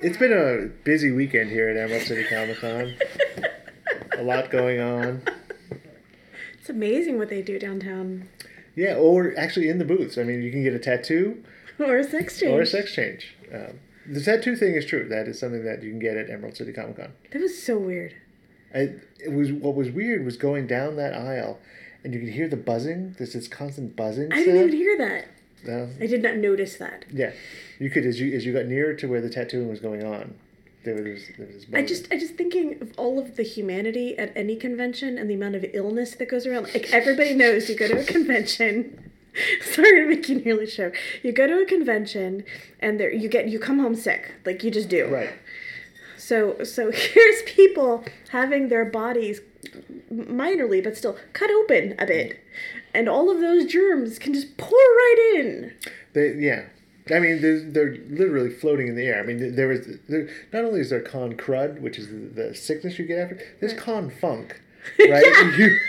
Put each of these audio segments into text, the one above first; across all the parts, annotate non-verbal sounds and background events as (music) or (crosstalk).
It's been a busy weekend here at Emerald City Comic Con. a lot going on. It's amazing what they do downtown. Yeah, or actually in the booths. I mean, you can get a tattoo Or a sex change. or a sex change. Um, the tattoo thing is true. That is something that you can get at Emerald City Comic Con. That was so weird. I, it was what was weird was going down that aisle, and you could hear the buzzing. There's this constant buzzing. I didn't even hear that. I did not notice that. yeah, you could as you as you got nearer to where the tattooing was going on. There was there was I just, I just thinking of all of the humanity at any convention and the amount of illness that goes around. Like everybody knows, you go to a convention. (laughs) Sorry to make you nearly choke. You go to a convention and there you get you come home sick, like you just do. right. So, so (laughs) here's people having their bodies minorly, but still cut open a bit, and all of those germs can just pour right in. They, yeah. I mean, they're, they're literally floating in the air. I mean, there is there, not only is there con crud, which is the, the sickness you get after. There's con funk, (laughs) right? You (laughs)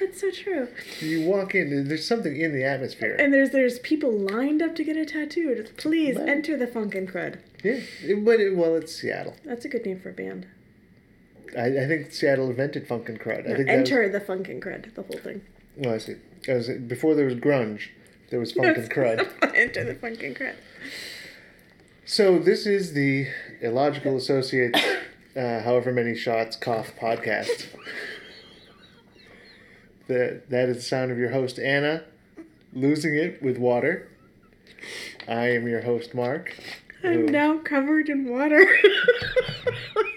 That's so true. you walk in, there's something in the atmosphere. And there's there's people lined up to get a tattoo. Please enter the funk and crud. yeah, it- but it, well, it's Seattle. That's a good name for a band. I, I think Seattle invented funk and crud. I think that was- enter the funk and crud. The whole thing. well, I see. I was, before there was grunge, there was funk and crud. (laughs) (laughs) enter the funk and crud. So this is the Illogical Associates, uh, however many shots cough podcast. (laughs) The, that is the sound of your host Anna, losing it with water. I am your host Mark. I'm who- now covered in water.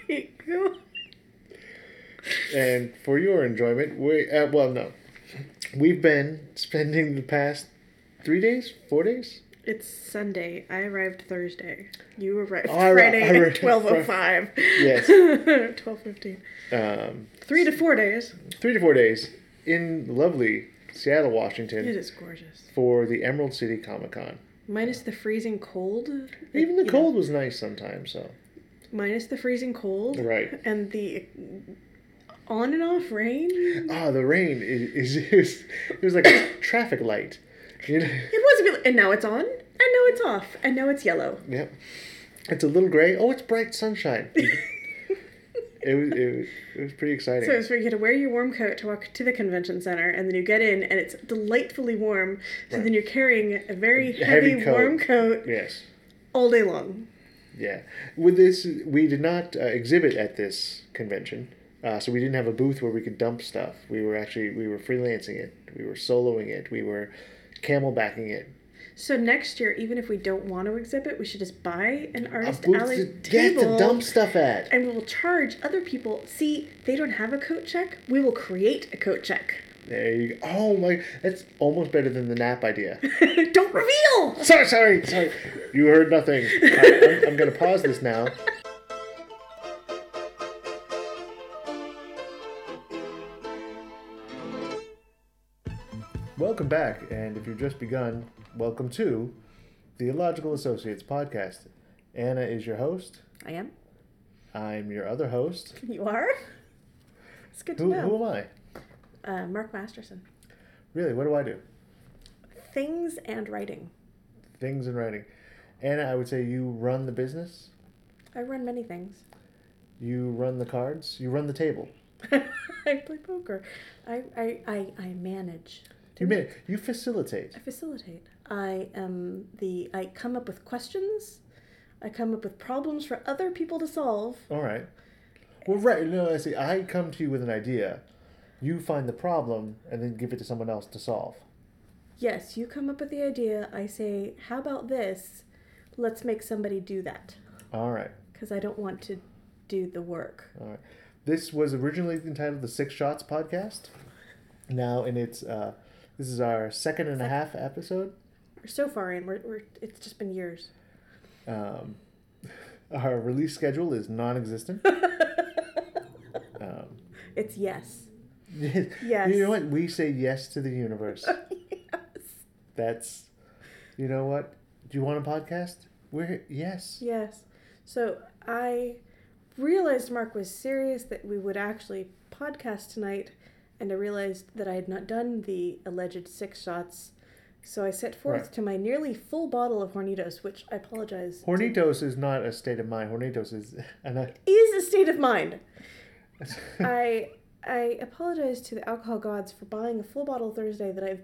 My God. And for your enjoyment, we uh, well no, we've been spending the past three days, four days. It's Sunday. I arrived Thursday. You arrived Oh, Friday I at twelve oh five. Yes. (laughs) twelve fifteen. Um, Three to four days. three to four days in lovely Seattle, Washington, It is gorgeous. for the Emerald City Comic Con. Minus the freezing cold. Even the know, cold was nice sometimes. So minus the freezing cold. Right. And the on and off rain. ah, the rain is, is it was, it was like a (coughs) traffic light. You know, It was a bit, and now it's on, and now it's off, and now it's yellow. yep. It's a little gray. Oh, it's bright sunshine. (laughs) it was it was, it was pretty exciting. So it's where you get to wear your warm coat to walk to the convention center, and then you get in, and it's delightfully warm. So Right. then you're carrying a very A heavy heavy, coat. warm coat yes. all day long. Yeah. With this, we did not uh, exhibit at this convention, uh, so we didn't have a booth where we could dump stuff. We were actually we were freelancing it. We were soloing it. We were camelbacking it. So next year, even if we don't want to exhibit, we should just buy an A artist booth alley to, yeah, table, to dump stuff at. and we will charge other people. See, they don't have a coat check. We will create a coat check. There you go. Oh my, that's almost better than the nap idea. (laughs) don't reveal. sorry, sorry, sorry. You heard nothing. (laughs) I, I'm, I'm going to pause this now. Welcome back, and if you've just begun, welcome to the Illogical Associates podcast. Anna is your host. I am. I'm your other host. (laughs) You are. It's good to Who, know. who am I? Uh, Mark Masterson. Really, what do I do? Things and writing. Things and writing. Anna, I would say you run the business. I run many things. You run the cards. You run the table. (laughs) I play poker. I, I, I, I manage. You mean you facilitate. I facilitate. I am the. I come up with questions. I come up with problems for other people to solve. All right. Well, right. No, I see. I come to you with an idea. You find the problem and then give it to someone else to solve. Yes, you come up with the idea. I say, how about this? Let's make somebody do that. All right. Because I don't want to do the work. All right. This was originally entitled the Six Shots Podcast. Now, in its uh, this is our second and a half episode. We're so far in. We're, we're it's just been years. Um, (laughs) our release schedule is non-existent. (laughs) um, It's yes. (laughs) yes. Yes. You know what? We say yes to the universe. yes. That's, you know what? Do you want a podcast? We're yes. Yes. So I realized Mark was serious that we would actually podcast tonight, and I realized that I had not done the alleged six shots So I set forth Right. to my nearly full bottle of Hornitos, which I apologize. to- Hornitos is not a state of mind. Hornitos is (laughs) and I, is a state of mind. (laughs) I I apologize to the alcohol gods for buying a full bottle Thursday that I've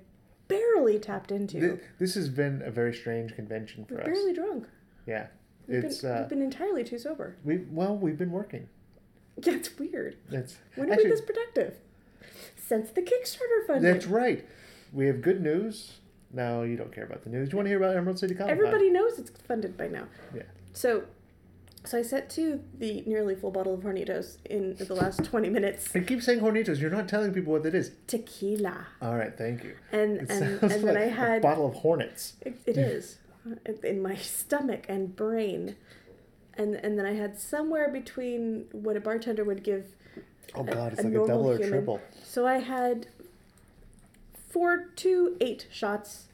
barely tapped into. Th- this has been a very strange convention for We're us. barely drunk. Yeah, We've, it's been, uh, we've been entirely too sober. we well we've been working. (laughs) Yeah, it's weird. It's When are actually we this productive? Since the Kickstarter funding. that's right. We have good news. Now you don't care about the news. Do you want to hear about Emerald City Comic Everybody knows it's funded by now. Yeah. So, so I set to the nearly full bottle of Hornitos in the last twenty minutes. You keep saying Hornitos. You're not telling people what it is. Tequila, All right, thank you. and It and and sounds then like I a had bottle of Hornets. It, it is in my stomach and brain, and and then I had somewhere between what a bartender would give. Oh God, it's like a double or human. triple. So I had four to eight shots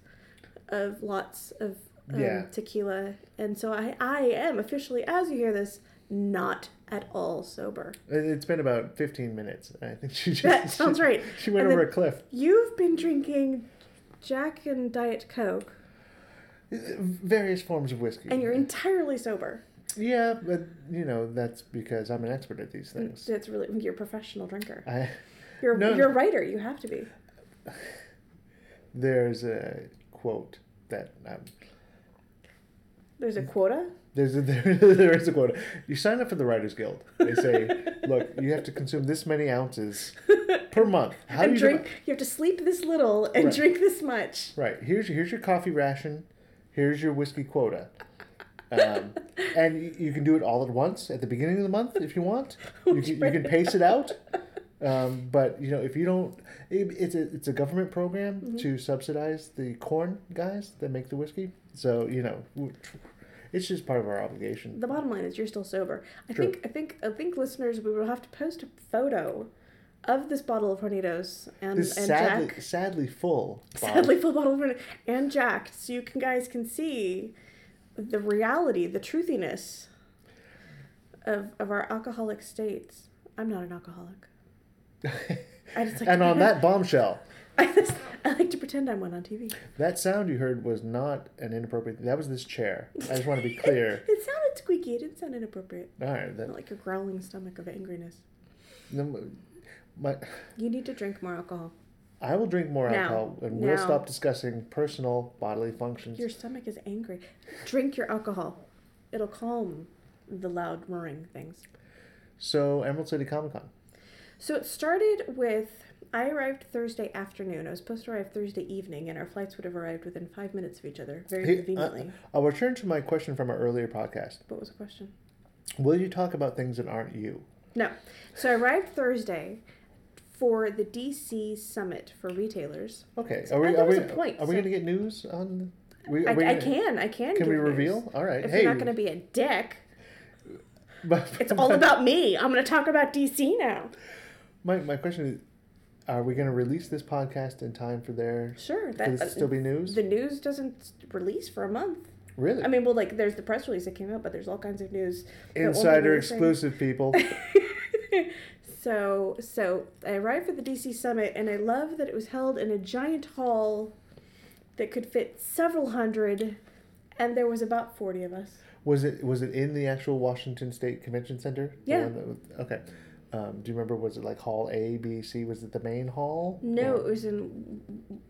of lots of um, Yeah. tequila, and so I I am officially, as you hear this, not at all sober. It- It's been about 15 minutes. I think she just. That sounds she- right. She went And over a cliff. You've been drinking Jack and Diet Coke, Various forms of whiskey. and you're entirely sober. Yeah, but you know that's because I'm an expert at these things. That's really you're a professional drinker. I You're No. you're a writer. You have to be. there's a quote that um, There's a quota. there's a, (laughs) there, there is a quote. You sign up for the Writers Guild. They say, (laughs) look, you have to consume this many ounces per month. (laughs) How and do you drink. divide- You have to sleep this little and Right. drink this much. Right. Here's here's your coffee ration. Here's your whiskey quota. Um, and you, you can do it all at once at the beginning of the month if you want. (laughs) You can, you can pace it out. Um, but you know if you don't, it, it's a it's a government program Mm-hmm. to subsidize the corn guys that make the whiskey. So you know, it's just part of our obligation. The bottom line is you're still sober. I True. think I think I think listeners we will have to post a photo of this bottle of Hornitos and This and sadly Jack. sadly full. Bob. Sadly full bottle of Hornitos and Jack, so you can guys can see the reality, the truthiness of of our alcoholic states. I'm not an alcoholic. I just like (laughs) and on that bombshell. (laughs) I, just, I like to pretend I'm one on TV. That sound you heard was not an inappropriate. That was this chair. I just want to be clear. (laughs) It sounded squeaky. It didn't sound inappropriate. All right, that, like a growling stomach of angriness. no, my, You need to drink more alcohol. I will drink more Now. alcohol, and we'll stop discussing personal bodily functions. Your stomach is angry. Drink your alcohol. It'll calm the loud murring things. So, Emerald City Comic Con. So it started with I arrived Thursday afternoon. I was supposed to arrive Thursday evening, and our flights would have arrived within five minutes of each other, very Hey, conveniently. uh, I'll return to my question from our earlier podcast. what was the question? Will you talk about things that aren't you? No. So I arrived Thursday for the DC Summit for retailers. Okay. So Are we? Are we? point, Are we so- going to get news on? We, I, we I can, I can. Can we news. reveal? All right. If hey, you're not going to be a dick, But, (laughs) it's (laughs) all about me. I'm going to talk about DC now. My my question is: Are we going to release this podcast in time for their? Sure. That, this still be uh, news? The news doesn't release for a month. really? I mean, well, like there's the press release that came out, but there's all kinds of news. that won't be Insider exclusive, people. (laughs) so, so I arrived for the DC Summit, and I love that it was held in a giant hall that could fit several hundred, and there was about forty of us. Was it was it in the actual Washington State Convention Center? Yeah. was- okay. Um, do you remember? Was it like Hall A, B, C? Was it the main hall? No, it was in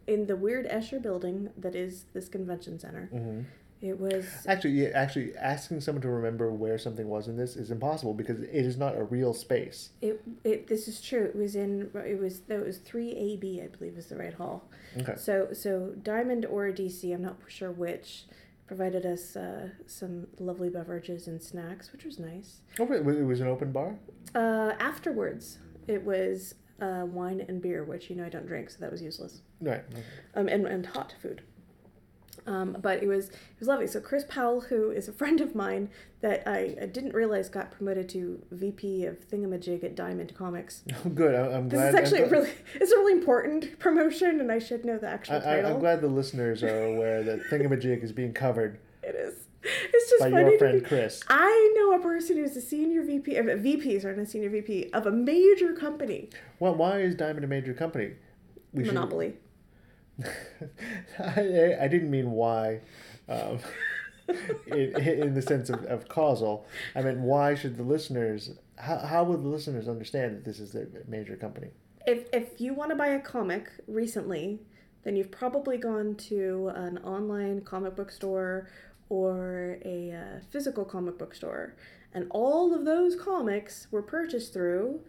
in the weird Escher building that is this convention center. hmm It was Actually, yeah, actually, asking someone to remember where something was in this is impossible because it is not a real space. it, it this is true. It was in it was that was three AB I believe is the right hall. Okay. So so Diamond or DC, I'm not sure which, provided us uh, some lovely beverages and snacks, which was nice. Oh, wait, it was an open bar. Uh, afterwards, it was uh, wine and beer, which you know I don't drink, so that was useless. Right. okay. Um, and and hot food. Um, but it was it was lovely. So Chris Powell, who is a friend of mine that I, I didn't realize got promoted to VP of Thingamajig at Diamond Comics. (laughs) Oh, good. I, I'm This glad. is actually really (laughs) it's a really important promotion, and I should know the actual I, I, title. I'm glad the listeners are aware that (laughs) Thingamajig is being covered It is. It's just by funny your to friend me. Chris. I know a person who's a senior VP, of a VP, sorry, not a senior VP of a major company, Well, why is Diamond a major company? We should- Monopoly. (laughs) I, I didn't mean why, um, (laughs) in, in the sense of, of causal. I meant why should the listeners? How how will the listeners understand that this is a major company? If if you want to buy a comic recently, then you've probably gone to an online comic book store or a uh, physical comic book store, and all of those comics were purchased through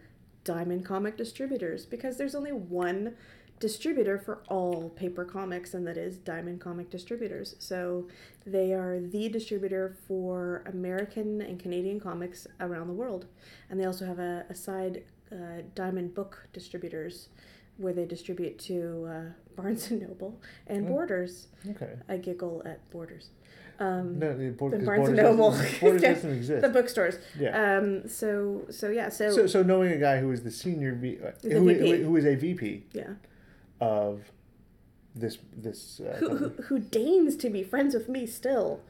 Diamond Comic Distributors because there's only one distributor for all paper comics, and that is Diamond Comic Distributors. So they are the distributor for American and Canadian comics around the world. And they also have a, a side uh, Diamond Book Distributors where they distribute to uh, (laughs) Barnes and Noble and Borders. Okay. I giggle at Borders. Um, No, the, Bord- the Barnes and Borders Noble. Borders (laughs) doesn't exist. The bookstores. Yeah. Um, so so yeah. So, so, so knowing a guy who is the senior V, uh, who, VP. who, who is a VP yeah. Of this this uh, Who, who who deigns to be friends with me still?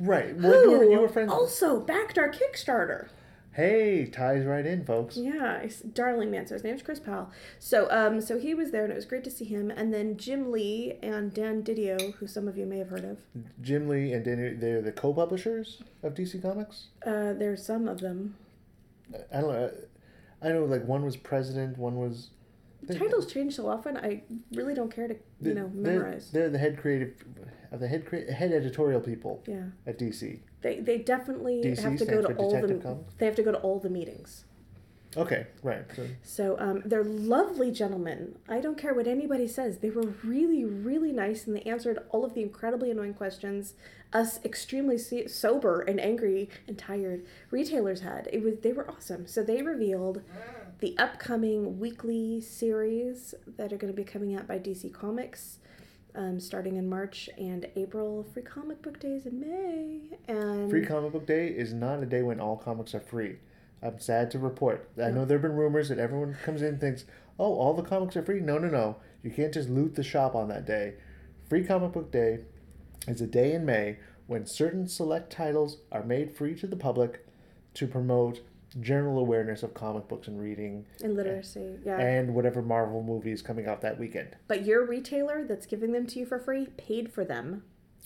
right? Well, you, were, you were friends. also backed our Kickstarter. Hey, ties right in, folks. Yeah, darling man. So his name's Chris Powell. So um, so he was there, and it was great to see him. And then Jim Lee and Dan Didio, who some of you may have heard of. Jim Lee and dan they're the co-publishers of DC Comics. Uh, there's some of them. I don't know. I know, like one was president, one was. Titles change so often. I really don't care to you know they're, memorize. They're the head creative, uh, the head head editorial people Yeah, at DC. they they definitely DC have to go to all the Comics? they have to go to all the meetings. Okay, right. So, So um, they're lovely gentlemen. I don't care what anybody says. They were really, really nice, and they answered all of the incredibly annoying questions us extremely se- sober and angry and tired retailers had. It was they were awesome. So they revealed the upcoming weekly series that are going to be coming out by DC Comics. Um, starting in March and April, free comic book days in May, and Free Comic Book Day is not a day when all comics are free. I'm sad to report. I know there have been rumors that everyone comes in and thinks, oh, all the comics are free. No, no, no. You can't just loot the shop on that day. Free Comic Book Day is a day in May when certain select titles are made free to the public to promote general awareness of comic books and reading and literacy. Yeah, and whatever Marvel movie is coming out that weekend. but your retailer that's giving them to you for free paid for them.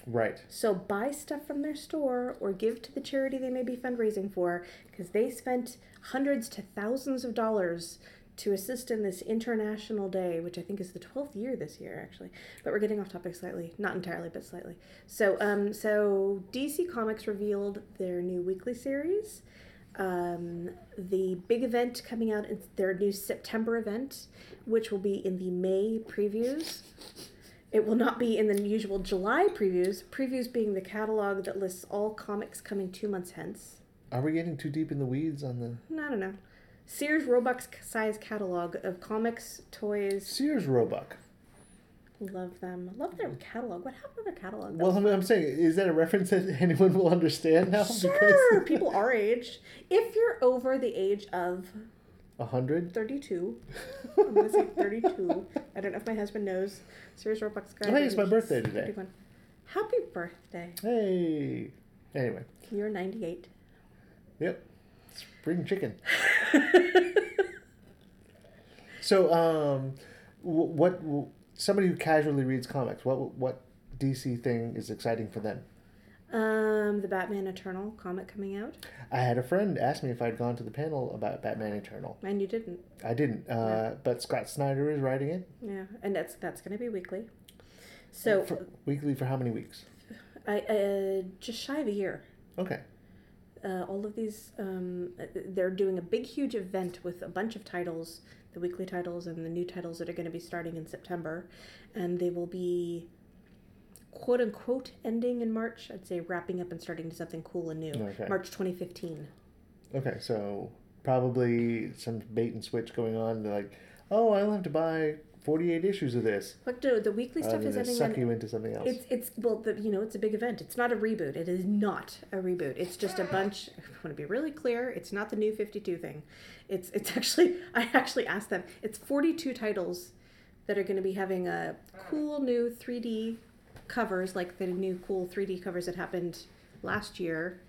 Right. So buy stuff from their store or give to the charity they may be fundraising for because they spent hundreds to thousands of dollars to assist in this international day, which I think is the 12th year this year actually. But we're getting off topic slightly, not entirely but slightly. So um so DC Comics revealed their new weekly series. Um, the big event coming out is their new September event, which will be in the May previews. It will not be in the usual July previews, previews being the catalog that lists all comics coming two months hence. Are we getting too deep in the weeds on the No, no, no. Sears Roebuck's size catalog of comics, toys. Sears Roebuck? Love them. Love their catalog. What happened to their catalog? Well, I'm, I'm saying, is that a reference that (laughs) anyone will understand now? sure. (laughs) People our age. If you're over the age of A hundred? 32, (laughs) I'm going to say 32. I don't know if my husband knows. Sears Roebuck's guy. I think it's my birthday today. 31. Happy birthday. Hey. Anyway, You're 98. yep. Spring chicken. So, um, wh- what wh- somebody who casually reads comics, what what DC thing is exciting for them? Um, the Batman Eternal comic coming out, I had a friend ask me if I'd gone to the panel about Batman Eternal. and you didn't. I didn't, uh, but Scott Snyder is writing it. Yeah, and that's that's going to be weekly. So for, weekly for how many weeks? I uh, just shy of a year. Okay. Uh, all of these, um, uh, they're doing a big, huge event with a bunch of titles, the weekly titles and the new titles that are going to be starting in September, and they will be quote unquote ending in March. I'd say wrapping up and starting to something cool and new. Okay. March 2015. Okay, so probably some bait and switch going on. They're like, oh, I only have to buy 48 issues of this. But no, the weekly stuff is ending. suck on- you into something else. It's it's well, the, you know, it's a big event. It's not a reboot. It is not a reboot. It's just a bunch. I want to be really clear. It's not the new Fifty Two thing. It's it's (laughs) actually I actually asked them. It's forty two titles that are going to be having a cool new three D covers, like the new cool three D covers that happened last year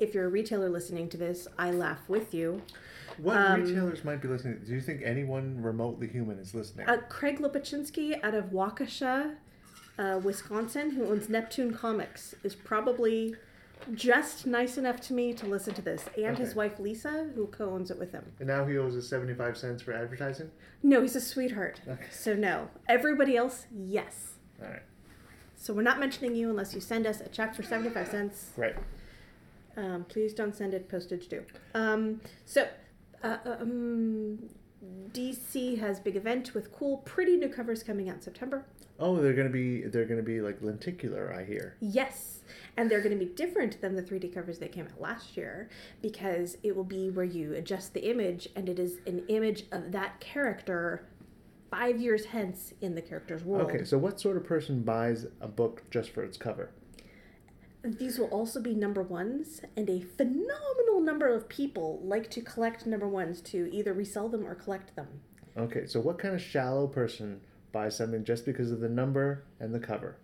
if you're a retailer listening to this, I laugh with you. What Um, retailers might be listening? Do you think anyone remotely human is listening? Uh, Craig Lopachinski out of Waukesha, uh, Wisconsin, who owns Neptune Comics, is probably just nice enough to me to listen to this, and his wife Lisa, who co-owns it with him. and now he owes us seventy-five cents for advertising. No, he's a sweetheart. Okay. So no. Everybody else, yes. All right, So we're not mentioning you unless you send us a check for seventy-five cents. right. Um, please don't send it postage due. Um, so, uh, um, DC has big event with cool, pretty new covers coming out in September. Oh, they're gonna be they're gonna be like lenticular. I hear. Yes, and they're going to be different than the 3D covers that came out last year because it will be where you adjust the image and it is an image of that character five years hence in the character's world. Okay, so what sort of person buys a book just for its cover? These will also be number ones, and a phenomenal number of people like to collect number ones to either resell them or collect them. Okay, so what kind of shallow person buys something just because of the number and the cover?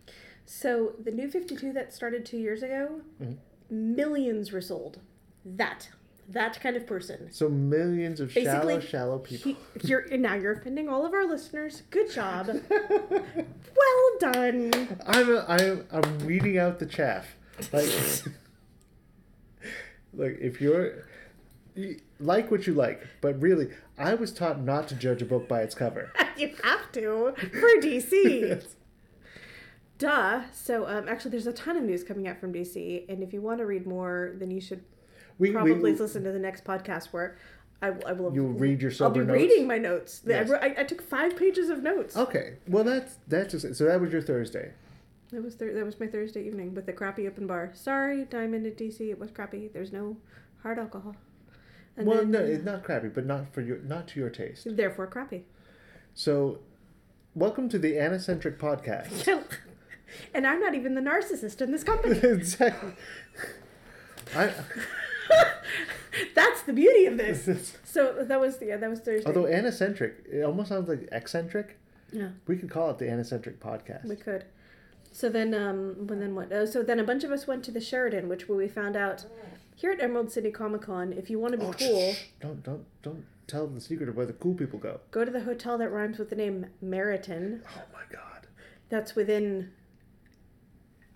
So the new 52 that started two years ago, Mhm. millions were sold. That, that kind of person. So millions of shallow, Basically, shallow people. He, you're now you're offending all of our listeners. Good job. (laughs) well done. I'm I'm I'm weeding out the chaff. Like, (laughs) like if you're you like what you like, but really, I was taught not to judge a book by its cover. (laughs) You have to for DC. (laughs) Duh. So um, actually, there's a ton of news coming out from DC, and if you want to read more, then you should We, probably we, listen to the next podcast where I, I will. You'll read your I'll be notes? reading my notes. I Yes. I, I took five pages of notes. okay, well that's that's just, so that was your Thursday. That was that was my Thursday evening with the crappy open bar. Sorry, Diamond at DC. It was crappy. There's no hard alcohol. And well, then, no, it's not crappy, but not for your not to your taste. therefore crappy. So, welcome to the Anacentric podcast. (laughs) and I'm not even the narcissist in this company. (laughs) exactly. I, (laughs) That's the beauty of this. So that was yeah, that was Thursday. although anacentric, it almost sounds like eccentric. yeah, We could call it the Anacentric podcast. we could. So then, um, when then what? Oh, so then a bunch of us went to the Sheraton, which where we found out here at Emerald City Comic Con. If you want to be Oh, cool, shh, shh. Don't don't don't tell the secret of where the cool people go. go to the hotel that rhymes with the name Meriton. Oh my god. That's within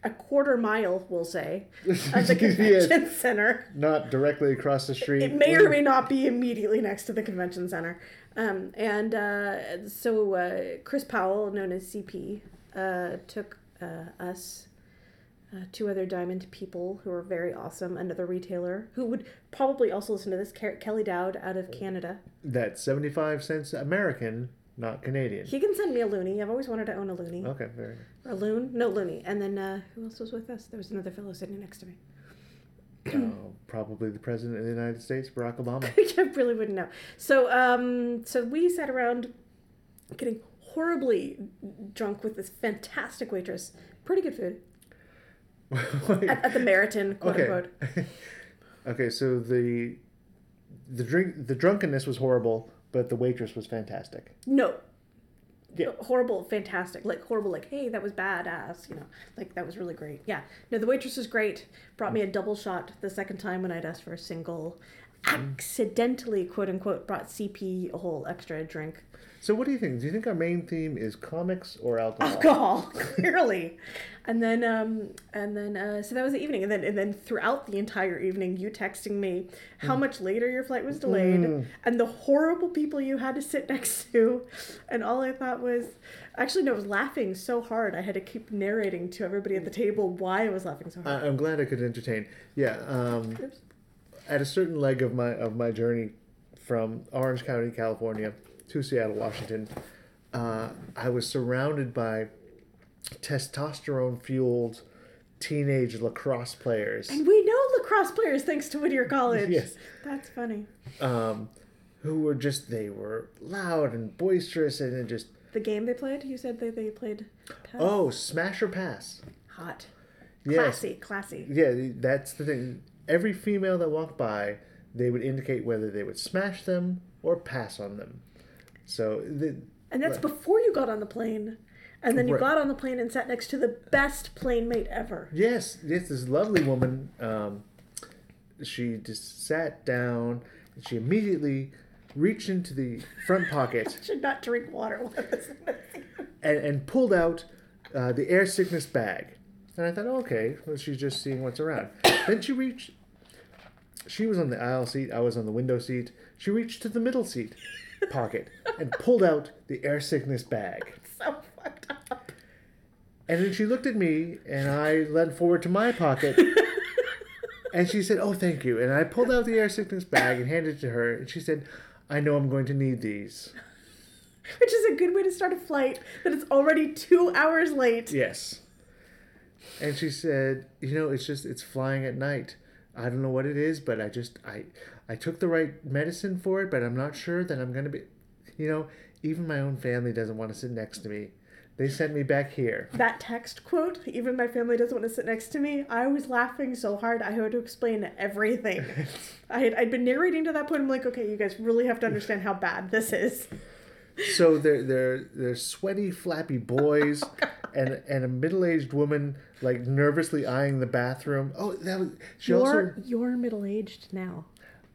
a quarter mile, we'll say, (laughs) of the Yes. convention center. Not directly across the street. It may or may not be immediately next to the convention center. Um, and uh, so uh, Chris Powell, known as CP, uh, took uh, us, uh, two other Diamond people who are very awesome, another retailer who would probably also listen to this, Kelly Dowd out of Canada. That's seventy five cents American, not Canadian. He can send me a loony. I've always wanted to own a loony. Okay, very Or a loon? No, loony. And then uh, who else was with us? There was another fellow sitting next to me. good. uh, probably the president of the United States, Barack Obama. (laughs) I really wouldn't know. So, um, so we sat around getting horribly drunk with this fantastic waitress. Pretty good food (laughs) at, at the Meriton, quote okay. unquote. (laughs) okay, so the the drink the drunkenness was horrible, but the waitress was fantastic. No. Yeah. Horrible, fantastic. Like horrible, like, hey, that was badass, you know. Like that was really great. Yeah. No, the waitress was great. Brought me a double shot the second time when I'd asked for a single. Mm. Accidentally, quote unquote, brought CP a whole extra drink. So what do you think? Do you think our main theme is comics or alcohol? alcohol (laughs) clearly and then um and then uh so that was the evening and then and then throughout the entire evening you texting me how much later your flight was delayed Mm. and the horrible people you had to sit (laughs) next to and all i thought was actually no i was laughing so hard i had to keep narrating to everybody at the table why i was laughing so hard I, I'm glad I could entertain. Yeah. Um, at a certain leg of my of my journey from Orange County, California, to Seattle, Washington, uh, I was surrounded by testosterone fueled teenage lacrosse players. And we know lacrosse players thanks to whittier college. Yes. that's funny. Um, who were just they were loud and boisterous and just the game they played? You said they, they played pass? oh smash or pass. Hot. Yes. Classy classy. Yeah that's the thing. Every female that walked by they would indicate whether they would smash them or pass on them so the, And that's before you got on the plane. And then you Right. got on the plane and sat next to the best plane mate ever. Yes, yes, this lovely woman. Um, she just sat down and she immediately reached into the front pocket (laughs) Should not drink water while this is and, and pulled out uh, the air sickness bag. And I thought, oh, okay, well, she's just seeing what's around. then she reached. She was on the aisle seat. I was on the window seat. She reached to the middle seat pocket and pulled out the air sickness bag. (laughs) so fucked up. And then she looked at me, and I leaned forward to my pocket, (laughs) and she said, "Oh, thank you." And I pulled out the air sickness bag and handed it to her, and she said, "I know I'm going to need these." Which is a good way to start a flight that it's already two hours late. Yes. And she said, "You know, it's just it's flying at night. I don't know what it is, but I just I I took the right medicine for it, but I'm not sure that I'm going to be you know, even my own family doesn't want to sit next to me. They sent me back here." That text quote, even my family doesn't want to sit next to me. I was laughing so hard I had to explain everything. (laughs) I had I'd been narrating to that point. I'm like, okay, you guys really have to understand how bad this is. So they're they're they're sweaty, flappy boys, (laughs) oh, and and a middle aged woman like nervously eyeing the bathroom. Oh, that was she You're you're middle aged now.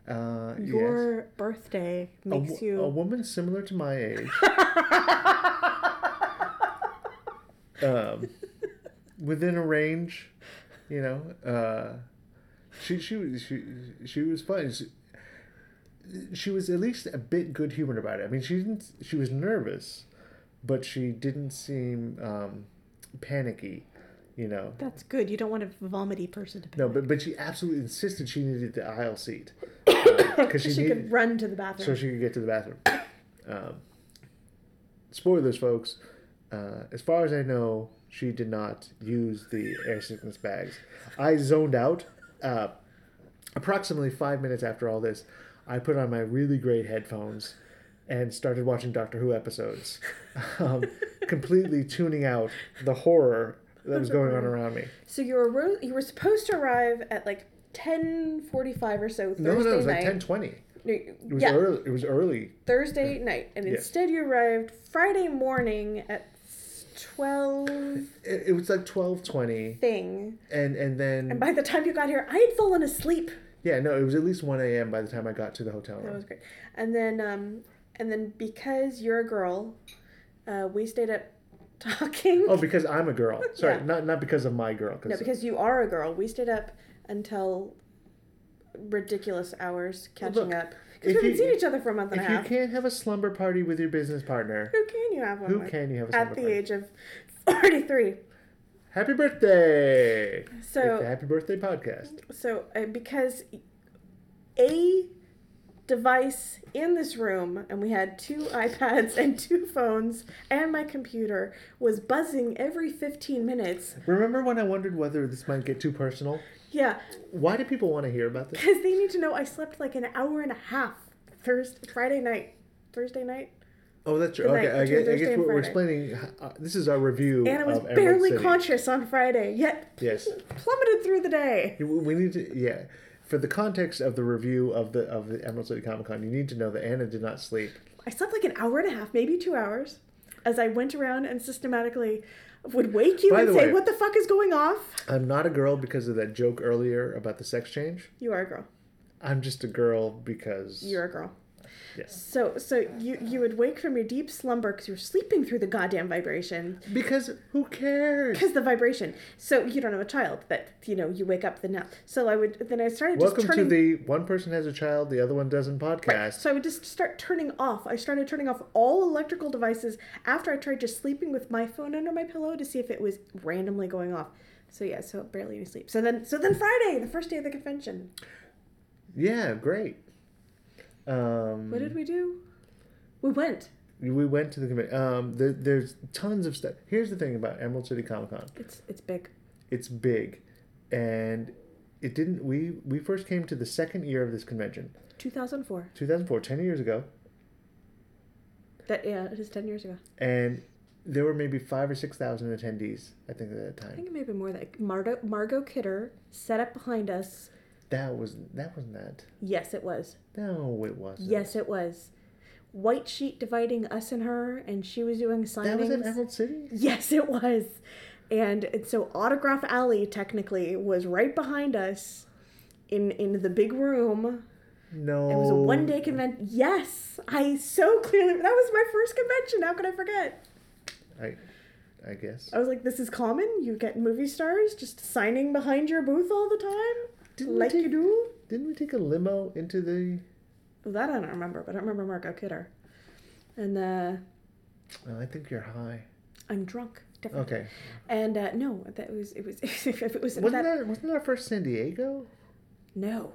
Uh, yes. Your birthday makes wo- you a woman similar to my age. (laughs) um, within a range, you know. Uh, she she was she she was fun. She, she was at least a bit good humored about it. I mean, she didn't. She was nervous, but she didn't seem um, panicky. You know. That's good. You don't want a vomity person to pick. No, but but she absolutely insisted she needed the aisle seat (laughs) because so she, she needed, could run to the bathroom. so she could get to the bathroom. (coughs) Um, spoilers, folks. Uh, as far as I know, she did not use the air sickness bags. I zoned out. Uh, approximately five minutes after all this, I put on my really great headphones and started watching Doctor Who episodes, (laughs) um, completely tuning out the horror that (laughs) was going on around me. So you were you were supposed to arrive at like ten forty five or so Thursday No, no, it was night. like ten twenty. No, It was yeah, early. It was early. Thursday night, and instead you arrived Friday morning at twelve It, it was like twelve twenty, thing. and and then And by the time you got here, I had fallen asleep. yeah, no, it was at least one a.m. by the time I got to the hotel That was great. And then um and then because you're a girl, uh, we stayed up talking. Oh, because I'm a girl. (laughs) Sorry, Yeah. not not because of my girl. no, because you are a girl. We stayed up until ridiculous hours catching Look, up because we haven't you- seen each other for a month and a half. if you can't have a slumber party with your business partner, Who can you have one who with? can you have a slumber at the party? age of forty-three? Happy birthday! So the Happy Birthday podcast. So, uh, because a device in this room, and we had two iPads and two phones, and my computer was buzzing every 15 minutes. Remember when I wondered whether this might get too personal? Yeah, Why do people want to hear about this? because they need to know I slept like an hour and a half Thursday, Friday night, Thursday night, Oh, that's true. Okay, I guess, I guess what we're explaining. Uh, this is our review and I was barely conscious on Friday, yet Yes. (laughs) plummeted through the day. We need to, yeah. For the context of the review of the of the Emerald City Comic Con, you need to know that Anna did not sleep. I slept like an hour and a half, maybe two hours, as I went around and systematically would wake you By and say, way- "What the fuck is going off?" I'm not a girl because of that joke earlier about the sex change. You are a girl. I'm just a girl because You're a girl. Yes. So, so you you would wake from your deep slumber because you're sleeping through the goddamn vibration. Because who cares? Because the vibration. So you don't have a child that you know you wake up the now. So I would then I started just Welcome turning. to the one person has a child, the other one doesn't podcast. Right. So I would just start turning off. I started turning off all electrical devices after I tried just sleeping with my phone under my pillow to see if it was randomly going off. So yeah, so barely any sleep. So then, so then Friday, the first day of the convention. Yeah, great. Um, What did we do? We went. we went to the convention. Um, the, there's tons of stuff. Here's the thing about Emerald City Comic Con. It's it's big. It's big, and it didn't. We we first came to the second year of this convention, 2004. 2004, 10 years ago, That yeah, it is 10 years ago. and there were maybe five or six thousand attendees. I think at that time. I think it may have been more like Margo Margot Kidder set up behind us. That was that wasn't that. Yes, it was. No, it wasn't. Yes, it was. White sheet dividing us and her, and she was doing signings. that was in Emerald City. Yes, it was. And, and so Autograph Alley technically was right behind us. in in the big room. No. It was a one day convention. Yes, I so clearly that was my first convention. How could I forget? I, I guess. I was like, this is common. You get movie stars just signing behind your booth all the time, Didn't like we you take, do. Didn't we take a limo into the? That I don't remember, but I remember Margot Kidder. And uh, Oh, I think you're high. I'm drunk. Definitely. Okay. And uh, no, that was it was if (laughs) it was Wasn't that, that wasn't that our first San Diego? no,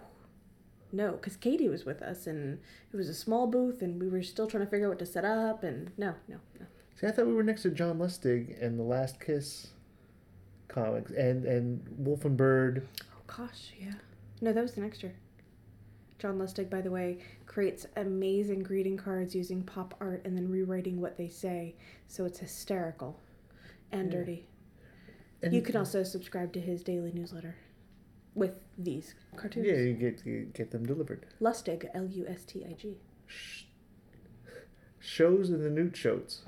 no, because Katie was with us and it was a small booth and we were still trying to figure out what to set up and no, no, no. See, I thought we were next to John Lustig and the Last Kiss comics and and Wolf and Bird. Gosh, yeah. No, that was the next year. John Lustig, by the way, creates amazing greeting cards using pop art and then rewriting what they say, so it's hysterical and Yeah. dirty. And You can also subscribe to his daily newsletter with these cartoons. yeah, you get you get them delivered. Lustig, L U S T I G. Sh- shows in the newt shows.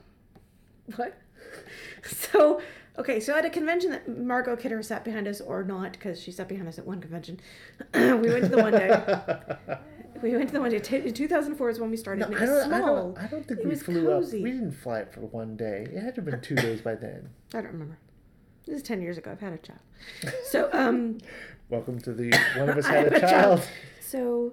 What? (laughs) So, okay, so at a convention that Margot Kidder sat behind us, or not, because she sat behind us at one convention, (clears throat) we went to the one day. (laughs) We went to the one day. T- 2004 is when we started. No, I don't, I small. don't. I don't think It we flew cozy. up. We didn't fly it for one day. It had to have been two days by then. I don't remember. This is 10 years ago. I've had a child. So, um, (laughs) Welcome to the one of us (laughs) had a a child. child. so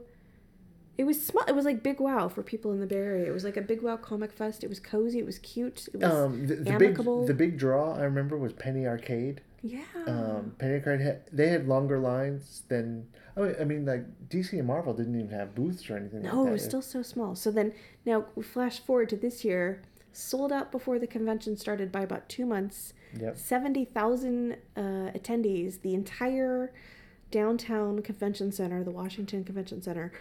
it was small. It was like Big Wow for people in the Bay Area. It was like a Big Wow comic fest. It was cozy. It was cute. It was Um, the, the amicable. big the big draw I remember was Penny Arcade. yeah. Um, Penny Arcade had they had longer lines than I mean, I mean like DC and Marvel didn't even have booths or anything. No, like it was still so small. So then, now we flash forward to this year, sold out before the convention started by about two months. Yep. 70,000 uh, attendees, the entire downtown convention center, the Washington Convention Center,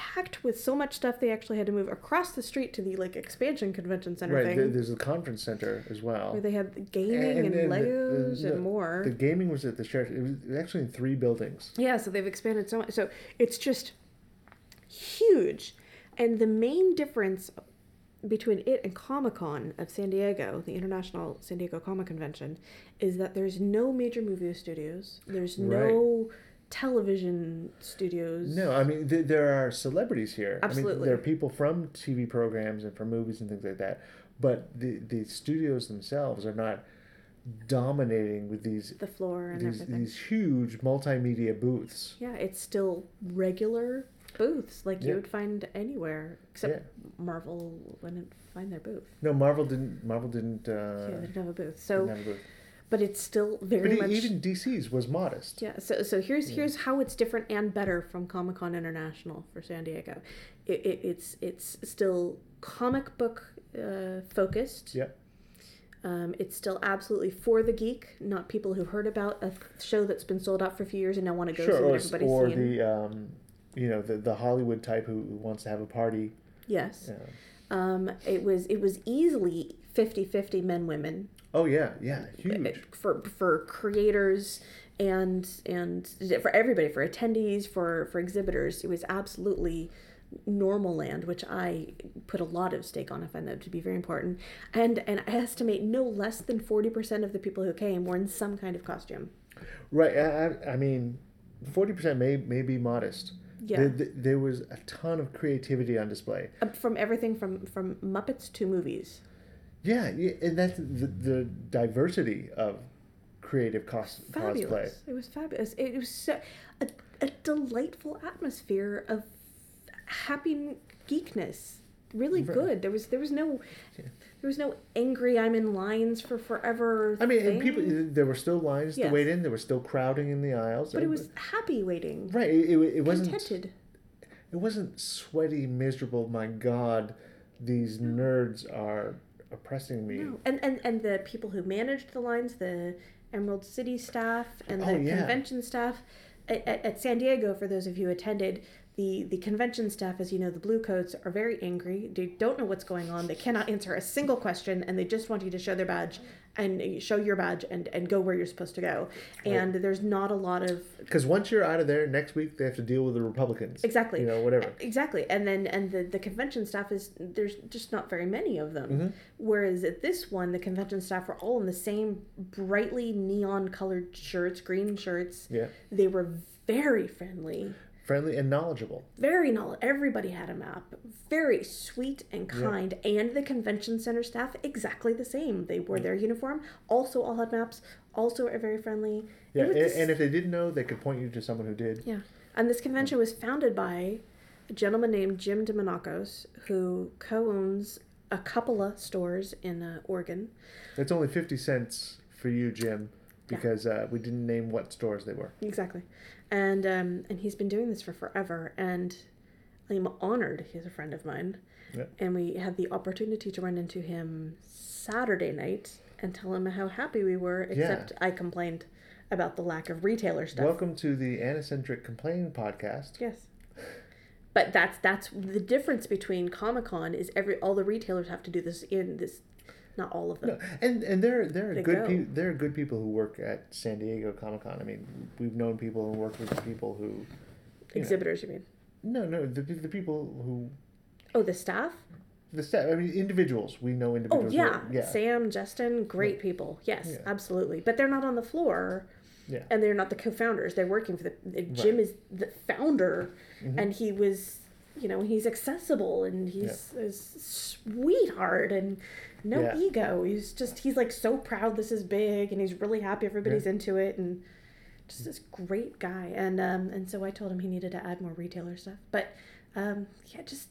packed with so much stuff they actually had to move across the street to the like expansion convention center Right. thing. there- There's a conference center as well. where they had gaming and, the- Legos the- and more. The gaming was at the sheriff. It was actually in three buildings. Yeah, so they've expanded so much. So it's just huge. And the main difference between it and Comic Con of San Diego, the International San Diego Comic Convention, is that there's no major movie studios. There's no television studios. No, I mean th- there are celebrities here. I mean, Absolutely. there are people from TV programs and from movies and things like that. But the the studios themselves are not dominating with these The floor and these everything. these huge multimedia booths. Yeah, it's still regular booths like Yeah. you would find anywhere, except Marvel wouldn't find their booth. No, Marvel didn't. Marvel didn't. yeah, Uh, they didn't have a booth. So, have a booth. But it's still very But much. even DC's was modest. Yeah, so so here's here's how it's different and better from Comic Con International for San Diego. It, it, it's it's still comic book uh, focused. Yeah. Um, it's still absolutely for the geek, not people who heard about a show that's been sold out for a few years and now want to go see Sure, what or, everybody's or seeing. the um, you know the the Hollywood type who, who wants to have a party. yes, Yeah. um, it was it was easily 50-50 men women Oh yeah, yeah, huge. for for creators and and for everybody for attendees for for exhibitors it was absolutely normal land which i put a lot of stake on i find that to be very important and and i estimate no less than 40% of the people who came were in some kind of costume Right. I, I- mean, forty percent may may be modest. Yeah. There, there, there was a ton of creativity on display. From everything from from muppets to movies Yeah, yeah and that's the, the diversity of creative cos- cosplay. fabulous it was fabulous it was so a, a delightful atmosphere of happy geekness really Right. good there was there was no there was no angry i'm in lines for forever I mean, and people. There were still lines to wait in. There was still crowding in the aisles. but it was happy waiting right. It, it, it wasn't. contented It wasn't sweaty, miserable. My God, these nerds are oppressing me. no. and, and and the people who managed the lines the emerald city staff and oh, the Oh, yeah. convention staff at, at, at san diego for those of you who attended the the convention staff as you know the blue coats are very angry they don't know what's going on they cannot answer a single question and they just want you to show their badge and show your badge and and go where you're supposed to go and there's not a lot of Because once you're out of there, next week they have to deal with the Republicans. Exactly. You know, whatever. Exactly, and then and the the convention staff is there's just not very many of them. Mm-hmm. Whereas at this one, the convention staff were all in the same brightly neon colored shirts, green shirts. Yeah. They were very friendly, friendly and knowledgeable. very knowledgeable. Everybody had a map. Very sweet and kind. And the convention center staff, exactly the same. They wore their uniform, also all had maps, also are very friendly. Yeah, and, this- and if they didn't know, they could point you to someone who did. yeah. And this convention was founded by a gentleman named Jim Demonakos, who co owns a couple of stores in uh, Oregon. It's only fifty cents for you, Jim, because uh, we didn't name what stores they were. Exactly. And um, and he's been doing this for forever. And I'm honored he's a friend of mine. Yeah. And we had the opportunity to run into him Saturday night and tell him how happy we were, except I complained about the lack of retailer stuff. Welcome to the Anacentric Complain podcast. Yes. But that's that's the difference between Comic Con is every all the retailers have to do this in this not all of them. No, and and there there are They good people. There are good people who work at San Diego Comic Con. I mean, we've known people and worked with people who. you know- Exhibitors, you mean? No, no, the the people who Oh, the staff? the staff. I mean, individuals. We know Oh individuals. who yeah. are- yeah, Sam, Justin, great people. Yes, Yeah. absolutely. But they're not on the floor. yeah. and they're not the co-founders. They're working for the. the Jim is the founder, Mm-hmm. and he was, you know, he's accessible and he's a sweetheart and no Yeah. ego. He's just he's like so proud this is big, and he's really happy everybody's Yeah. into it, and just this great guy. And um and so I told him he needed to add more retailer stuff, but um yeah, just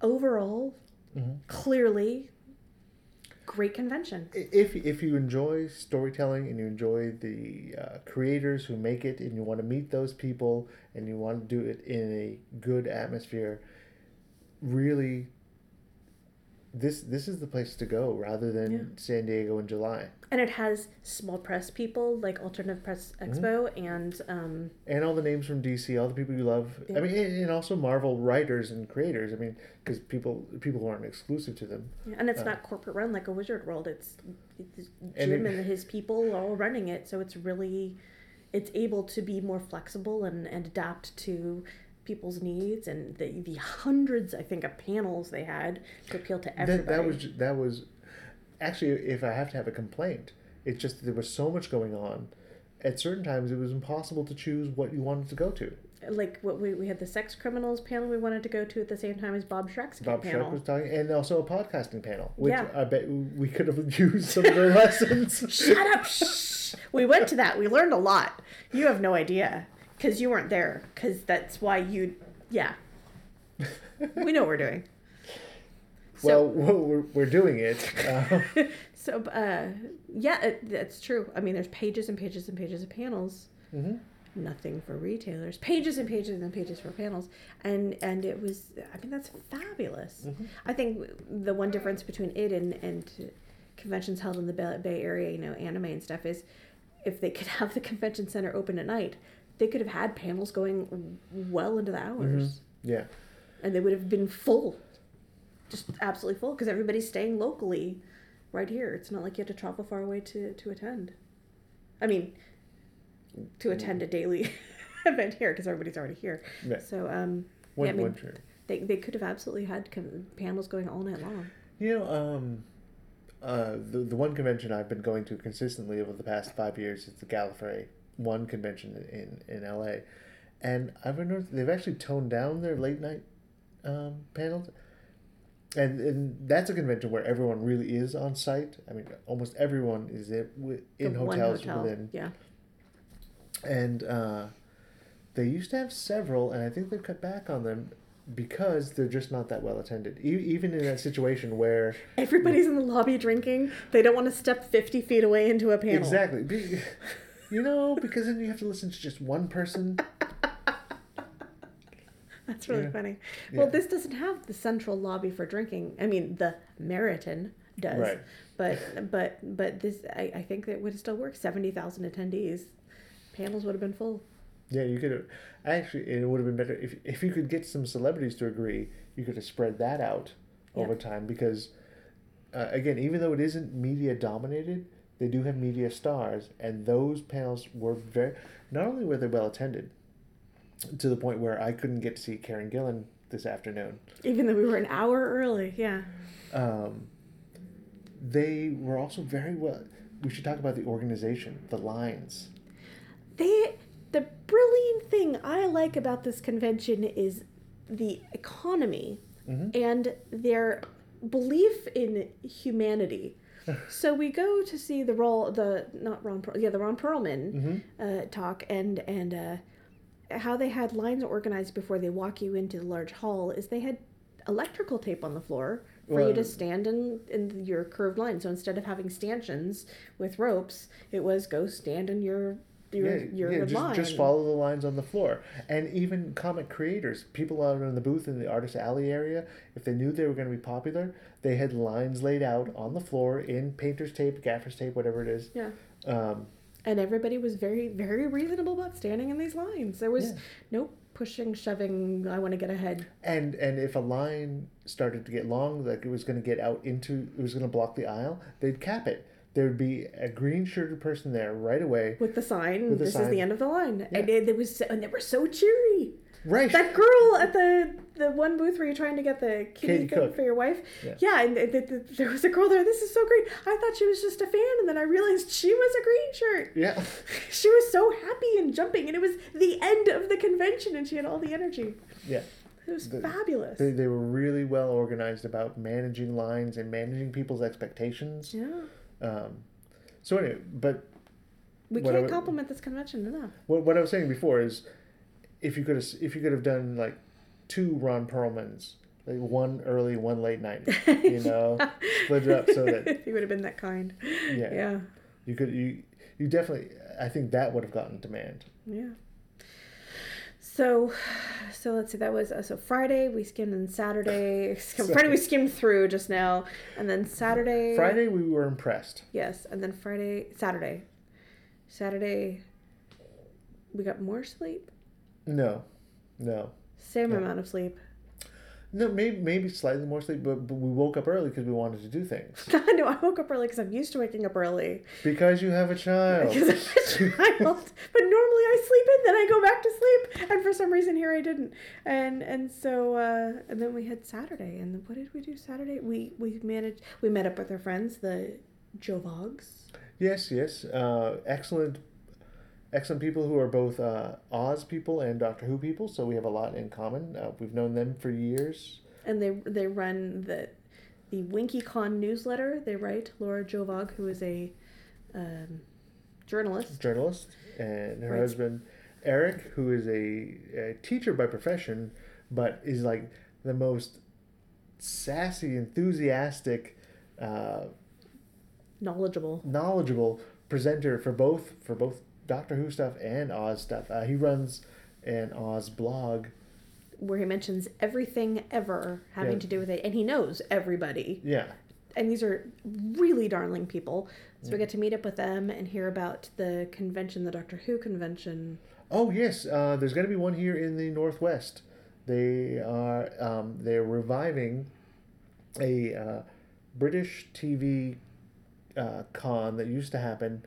overall, Mhm. clearly. Great convention. if if you enjoy storytelling and you enjoy the uh, creators who make it and you want to meet those people and you want to do it in a good atmosphere really this this is the place to go rather than Yeah. San Diego in July. And it has small press people like Alternative Press Expo and um, and all the names from DC all the people you love. I mean and, and also Marvel writers and creators. I mean because people people who aren't exclusive to them. And it's not corporate run like a Wizard World. It's, it's And Jim it- and his people all running it, so it's really it's able to be more flexible and, and adapt to people's needs and the the hundreds I think of panels they had to appeal to everybody. that, that was that was actually if I have to have a complaint it's just that there was so much going on at certain times it was impossible to choose what you wanted to go to like what we, we had the sex criminals panel we wanted to go to at the same time as Bob Schreck's Bob panel. Schreck was talking and also a podcasting panel which Yeah. I bet we could have (laughs) used some of their lessons Shut up! Shh. We went to that. We learned a lot. You have no idea because you weren't there. Because that's why you. Yeah. (laughs) We know what we're doing. well we're, we're doing it uh, (laughs) So, uh, yeah, it, that's true. I mean, there's pages and pages and pages of panels. mhm. Nothing for retailers. Pages and pages and pages for panels, and and it was. I mean, that's fabulous. I think the one difference between it and and conventions held in the Bay Area, you know, anime and stuff, is if they could (laughs) have the convention center open at night, they could have had panels going well into the hours, yeah and they would have been full, just absolutely full, because everybody's staying locally, right here. It's not like you have to travel far away to to attend. I mean, to attend a daily (laughs) event here because everybody's already here. Yeah. So um, one, yeah, I mean, one they they could have absolutely had com- panels going all night long. You know, um, uh, the the one convention I've been going to consistently over the past five years is the Gallifrey One convention in in L.A. And I've noticed they've actually toned down their late night um, panels, and and that's a convention where everyone really is on site. I mean, almost everyone is in, in The hotels hotel, within, Yeah. and uh, they used to have several, and I think they've cut back on them. Because they're just not that well attended, e- even in that situation where Everybody's in the lobby drinking. They don't want to step 50 feet away into a panel. Exactly. You know, because then you have to listen to just one person. (laughs) That's really Yeah. funny. Yeah. Well, this doesn't have the central lobby for drinking. I mean, the Meriton does. Right. But but but this I, I think that would still work. 70,000 attendees. Panels would have been full. Yeah, you could have. Actually, it would have been better if if you could get some celebrities to agree. You could have spread that out Yeah. over time because, uh, again, even though it isn't media dominated, they do have media stars, and those panels were very. Not only were they well attended, to the point where I couldn't get to see Karen Gillan this afternoon. Even though we were an hour early. Yeah. um, they were also very well. We should talk about the organization, the lines. They the brilliant thing I like about this convention is the economy Mhm. and their belief in humanity. So we go to see the role the not Ron Per- yeah the Ron Perlman Mhm. uh, talk and and uh, how they had lines organized before they walk you into the large hall is they had electrical tape on the floor for you to stand in in your curved line. So instead of having stanchions with ropes, it was go stand in your your Yeah, yeah, line. just, just follow the lines on the floor. And even comic creators, people out in the booth in the artist alley area, if they knew they were going to be popular, they had lines laid out on the floor in painter's tape, gaffer's tape, whatever it is. Yeah. Um, And everybody was very, very reasonable about standing in these lines. There was Yeah. no pushing, shoving, I want to get ahead. and and if a line started to get long, like it was going to get out into, it was going to block the aisle, they'd cap it. There would be a green shirted person there right away. With the sign, With the this is the end of the line. And it, it was, and they were so cheery. Right. That girl at the the one booth where you're trying to get the kitty thing Cook. for your wife. Yeah. and th- th- th- there was a girl there. This is so great. I thought she was just a fan, and then I realized she was a green shirt. yeah. (laughs) She was so happy and jumping, and it was the end of the convention, and she had all the energy. Yeah. It was The- fabulous. They, they were really well organized about managing lines and managing people's expectations. yeah, Um, so anyway, but we can't would- compliment this convention enough. what, what I was saying before is, if you could have if you could have done like two Ron Perlmans, like one early, one late night, you (laughs) know, split it up so that (laughs) he would have been that kind. Yeah. yeah, you could you you definitely I think that would have gotten demand. yeah. So, so let's see. That was uh, so Friday we skimmed, and Saturday. (laughs) (laughs) Friday we skimmed through just now, and then Saturday. Friday we were impressed. Yes, and then Friday, Saturday, Saturday. We got more sleep. No, no, Same Yeah. amount of sleep. No. Maybe maybe slightly more sleep, but, but we woke up early because we wanted to do things. (laughs) I know. I woke up early because I'm used to waking up early. Because you have a child. Because I'm a (laughs) child. But normally I sleep in, then I go back to sleep, and for some reason here I didn't. And and so uh, and then we had Saturday, and what did we do Saturday? We we managed. We met up with our friends, the Gjovaags. Yes, yes. Uh, excellent, excellent people who are both uh, Oz people and Doctor Who people. So we have a lot in common. Uh, we've known them for years. and they they run the the WinkyCon newsletter. They write Laura Gjovaag, who is a um, journalist. Journalist and her Right. husband Eric, who is a, a teacher by profession, but is like the most sassy, enthusiastic, uh, knowledgeable. knowledgeable presenter for both for both Doctor Who stuff and Oz stuff. Uh, he runs an Oz blog. Where he mentions everything ever having Yeah. to do with it, and he knows everybody. Yeah. And these are really darling people. So we get to meet up with them and hear about the convention, the Doctor Who convention. Oh yes, uh, there's going to be one here in the Northwest. They are um, they're reviving a uh, British TV uh, con that used to happen,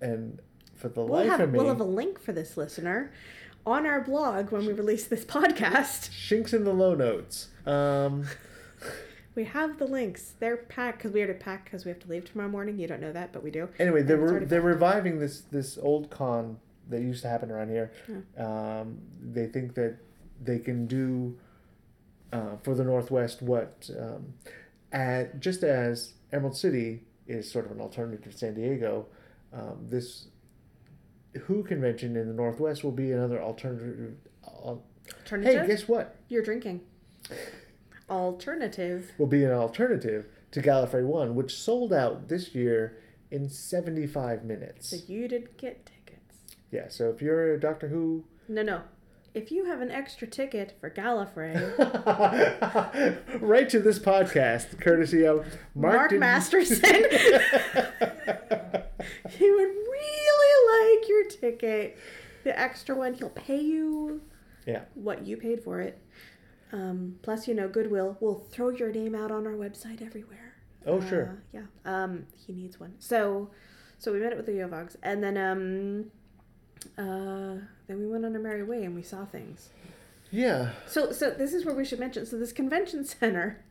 and for the We'll life have, of me, we'll have a link for this listener on our blog when we release this (laughs) podcast. shinks in the low notes. Um, (laughs) We have the links. They're packed because we had to pack because we have to leave tomorrow morning. You don't know that, but we do. anyway, they're re- they're reviving this this old con that used to happen around here. Hmm. Um, they think that they can do uh, for the Northwest what um, at just as Emerald City is sort of an alternative to San Diego. Um, this Who convention in the Northwest will be another alternative. al- Alternative? hey, guess what? You're drinking. Alternative. Will be an alternative to Gallifrey One, which sold out this year in seventy five minutes. So you didn't get tickets. Yeah, so if you're a Doctor Who No, no. If you have an extra ticket for Gallifrey, (laughs) right to this podcast, courtesy of Mark, Mark didn't- Masterson. (laughs) (laughs) he would like your ticket. The extra one, he'll pay you yeah, what you paid for it. Um, plus, you know, Goodwill will throw your name out on our website everywhere. Oh, Uh, sure. Yeah. Um, he needs one. So, so we met up with the Gjovaags, and then um, uh, then we went on our merry way and we saw things. yeah. So, so this is where we should mention. So, this convention (laughs) center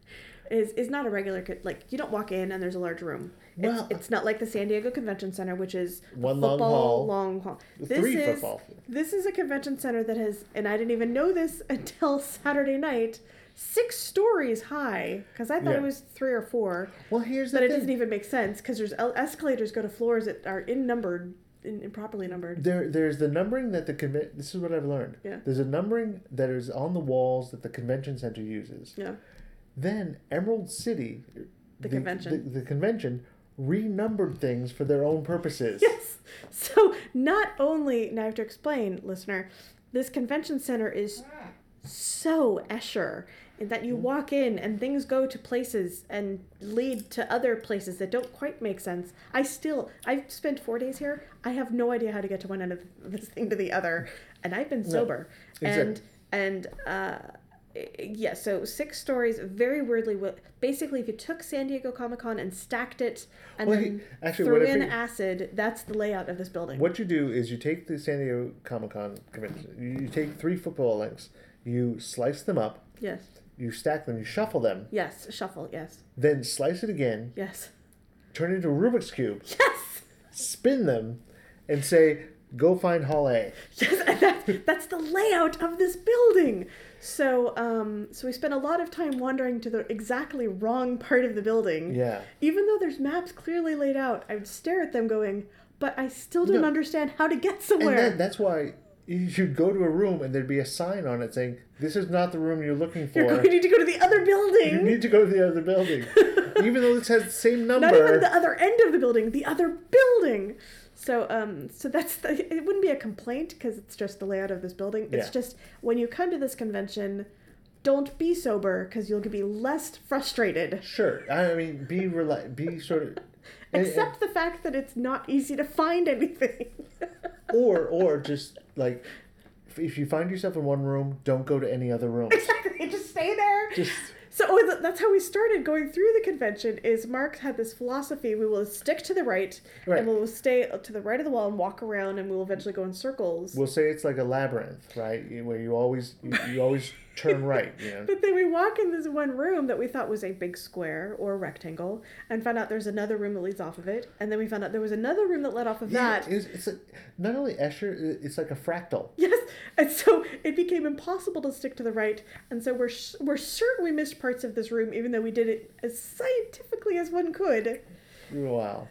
is is not a regular like you don't walk in and there's a large room. Well- it's, it's not like the San Diego Convention Center, which is One long hall. long hall. Three is, football. This is a convention center that has, and I didn't even know this (laughs) until Saturday night. Six stories high, because I thought Yeah. it was three or four. Well, here's But it thing. doesn't even make sense because there's escalators go to floors that are in numbered, in, improperly numbered. There, there's the numbering that the conven- This is what I've learned. Yeah. There's a numbering that is on the walls that the convention center uses. Yeah. Then Emerald City, The convention. the, the convention, renumbered things for their own purposes. (laughs) Yes. So not only now I have to explain, listener, this convention center is so Escher in that you walk in and things go to places and lead to other places that don't quite make sense. I still I've spent four days here. I have no idea how to get to one end of this thing to the other, and I've been sober. Exactly. And and uh, yeah, so six stories. Very weirdly, basically, if you took San Diego Comic Con and stacked it and Well, then actually, threw in figured- acid, that's the layout of this building. What you do is you take the San Diego Comic Con convention, you, you take three football lengths, you slice them up, Yes. you stack them, you shuffle them, Yes. Shuffle. Yes. then slice it again, Yes. turn it into a Rubik's Cube, Yes. spin them, and say, go find Hall A. Yes. And that, that's the layout of this building. So, um, so we spent a lot of time wandering to the exactly wrong part of the building. Yeah. Even though there's maps clearly laid out, I would stare at them going, but I still don't No. understand how to get And somewhere. then that's why you should go to a room and there'd be a sign on it saying, this is not the room you're looking for. You're to need to go to the other building. You need to go to the other building. (laughs) Even though this has the same number. Not even the other end of the building, the other building. So, um, so that's the, (laughs) it. Wouldn't be a complaint because it's just the layout of this building. It's Yeah. just when you come to this convention, don't be sober because you'll be less frustrated. Sure. I mean, be rela- be sort of. and- (laughs) Except the fact that it's not easy to find anything. (laughs) or or just like if- if you find yourself in one room, don't go to any other rooms. exactly, just stay there. Just So oh, that's how we started going through the convention. Is Mark had this philosophy: we will stick to the right, Right. and we will stay to the right of the wall and walk around, and we will eventually go in circles. we'll say it's like a labyrinth, right? Where you always you, you always turn right. Know. (laughs) But then we walk in this one room that we thought was a big square or a rectangle, and found out there's another room that leads off of it, and then we found out there was another room that led off of Yeah, that. it's, it's like, not only Escher, it's like a fractal. Yes, and so it became impossible to stick to the right, and so we're sh- we're certain we missed parts of this room, even though we did it as scientifically as one could. Wow.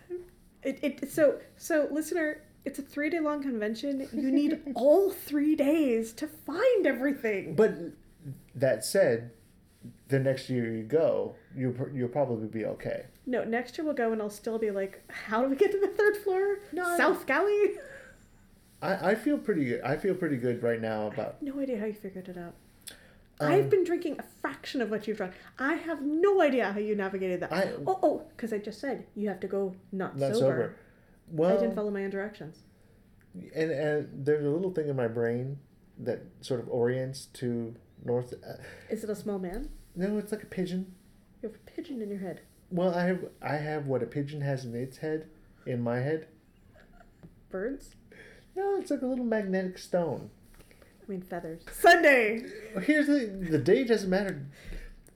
It, it so so listener, it's a three day long convention. You need all three days to find everything. But that said, the next year you go, you you'll probably be okay. No, next year we'll go and I'll still be like, how do we get to the third floor? No, I- South Galley? I, I feel pretty good. I feel pretty good right now about. No idea how you figured it out. Um, I've been drinking a fraction of what you've drunk. I have no idea how you navigated that. I- oh, oh, because I just said you have to go not, Not sober. sober. Well, I didn't follow my own directions. and and there's a little thing in my brain that sort of orients to north. Uh, Is it a small man? no, it's like a pigeon. You have a pigeon in your head. Well, I have I have what a pigeon has in its head, in my head. Birds? No, it's like a little magnetic stone. I mean feathers. Sunday. Here's the the day doesn't matter.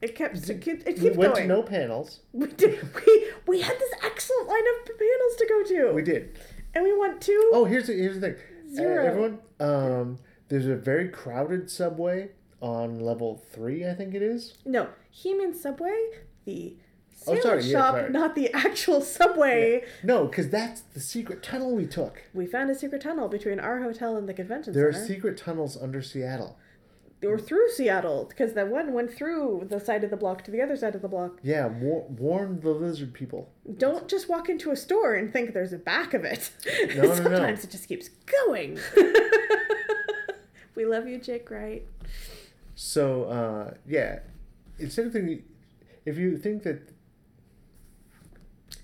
It kept. It kept, it We kept went going. to no panels. We did. We we had this excellent line of panels to go to. We did. and we went to. Oh, here's the here's the thing. Uh, Zero. everyone, um, there's a very crowded subway on level three, I think it is. No, he means Subway, the Oh, sandwich sorry, yeah, shop, sorry. not the actual Subway. No, because that's the secret tunnel we took. We found a secret tunnel between our hotel and the convention center. There are secret tunnels under Seattle. or through Seattle, because that one went through the side of the block to the other side of the block. Yeah, war- warn the lizard people. Don't just walk into a store and think there's a back of it. No, (laughs) no, no. Sometimes it just keeps going. (laughs) we love you, Jake Wright. So, uh, yeah, instead of thinking, if you think that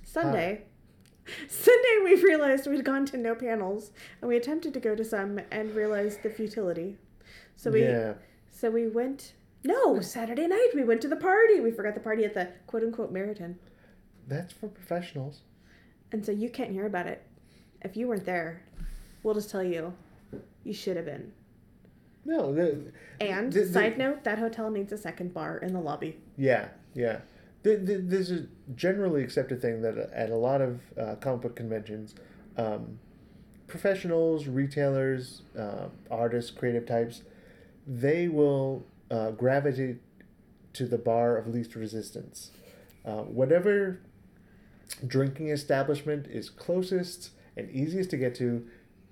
Sunday. (laughs) Sunday, we realized we'd gone to no panels, and we attempted to go to some and realized the futility. So we, yeah, so we went. No, Saturday night we went to the party. We forgot the party at the quote unquote Meriton, that's for professionals. and so you can't hear about it. If you weren't there, we'll just tell you, you should have been. No, the, And The- the- side note, that hotel needs a second bar in the lobby. yeah, yeah. th- th- there's a generally accepted thing that at a lot of uh, comic book conventions, um, professionals, retailers, uh, artists, creative types, they will uh, gravitate to the bar of least resistance. Uh, whatever drinking establishment is closest and easiest to get to,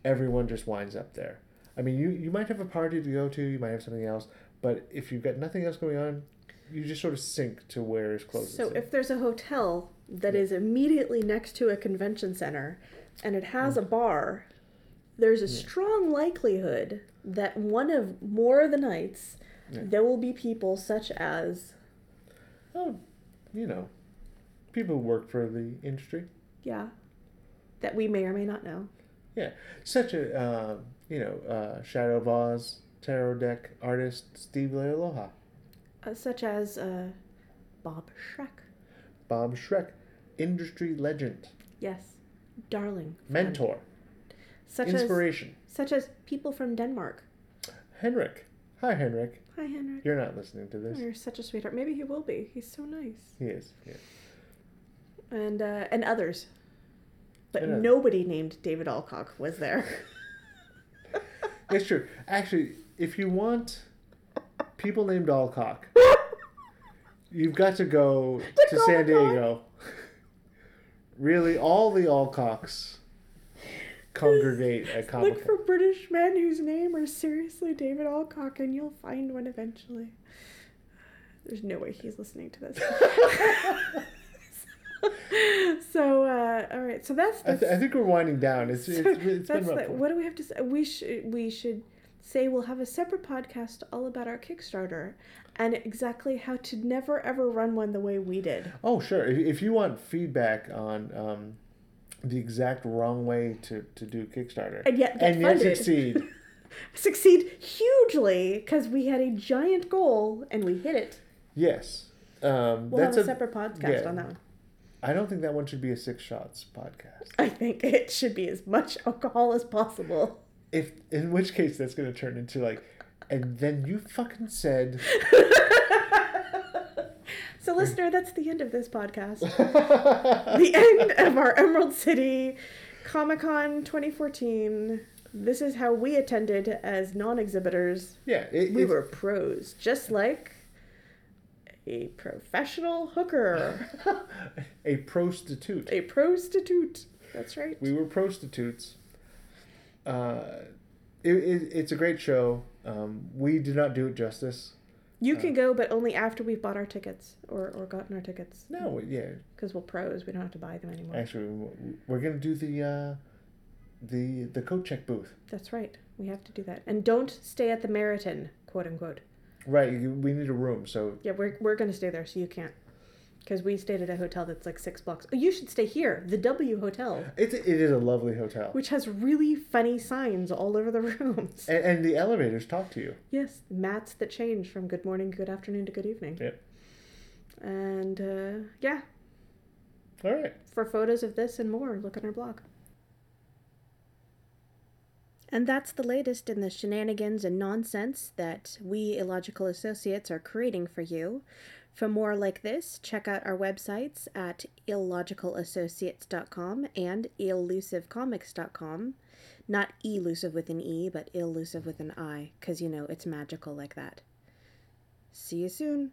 everyone just winds up there. I mean, you, you might have a party to go to, you might have something else, but if you've got nothing else going on, you just sort of sink to where is closest. So if there's a hotel that is immediately next to a convention center and it has Mm. a bar, there's a strong likelihood that one of more of the nights Yeah. there will be people such as oh, you know, people who work for the industry. yeah that we may or may not know. Yeah, such a uh, you know uh, Shadow of Oz tarot deck artist Steve Leialoha, Uh, such as uh, Bob Schreck. Bob Schreck, industry legend, Yes. Darling. friend. mentor, Such inspiration. as such as people from Denmark. Henrik, hi Henrik, Hi Henrik. you're not listening to Oh, this. you're such a sweetheart. Maybe he will be. He's so nice. He is. Yeah. And uh, and others. But And others. nobody named David Alcock was there. (laughs) It's true. Actually, if you want people named Alcock, you've got to go to San Diego. Really, all the Alcocks congregate at Comic Look for British men whose name are seriously David Alcock, and you'll find one eventually. There's no way he's listening to this. (laughs) (laughs) so, uh, all right. So that's I, th- I think we're winding down. It's, it's, it's been that's about the, what do we have to say? We should we should say we'll have a separate podcast all about our Kickstarter and exactly how to never ever run one the way we did. Oh, sure. If, if you want feedback on um, the exact wrong way to, to do Kickstarter And yet and yet succeed, (laughs) Succeed hugely because we had a giant goal and we hit it. yes. Um, We'll that's have a, separate podcast yeah. on that one. I don't think that one should be a Six Shots podcast. I think it should be as much alcohol as possible. If in which case that's going to turn into like, and then you fucking said. (laughs) So, listener, that's the end of this podcast. the end of our Emerald City Comic Con 2014. This is how we attended as non exhibitors. yeah, it, We were pros, just like a professional hooker, (laughs) a prostitute. a prostitute. That's right. We were prostitutes. Uh, it, it, it's a great show. Um, we did not do it justice. You can go, but only after we've bought our tickets or, or gotten our tickets. No, yeah. Because we're pros. We don't have to buy them anymore. Actually, we're gonna do the uh, the the coat check booth. That's right. We have to do that. And don't stay at the Meriton, quote unquote. Right. you- We need a room. So Yeah, we're, we're going to stay there, so you can't. Because we stayed at a hotel that's like six blocks. Oh, you should stay here, the W Hotel, it's it is a lovely hotel, which has really funny signs all over the (laughs) rooms. and, and the elevators talk to you. Yes, mats that change from good morning, good afternoon to good evening. Yep. And uh, yeah, All right. for photos of this and more, look on our blog. And that's the latest in the shenanigans and nonsense that we illogical associates are creating for you. For more like this, check out our websites at illogicalassociates.com and elusivecomics.com. Not elusive with an E, but elusive with an I, because you know it's magical like that. See you soon.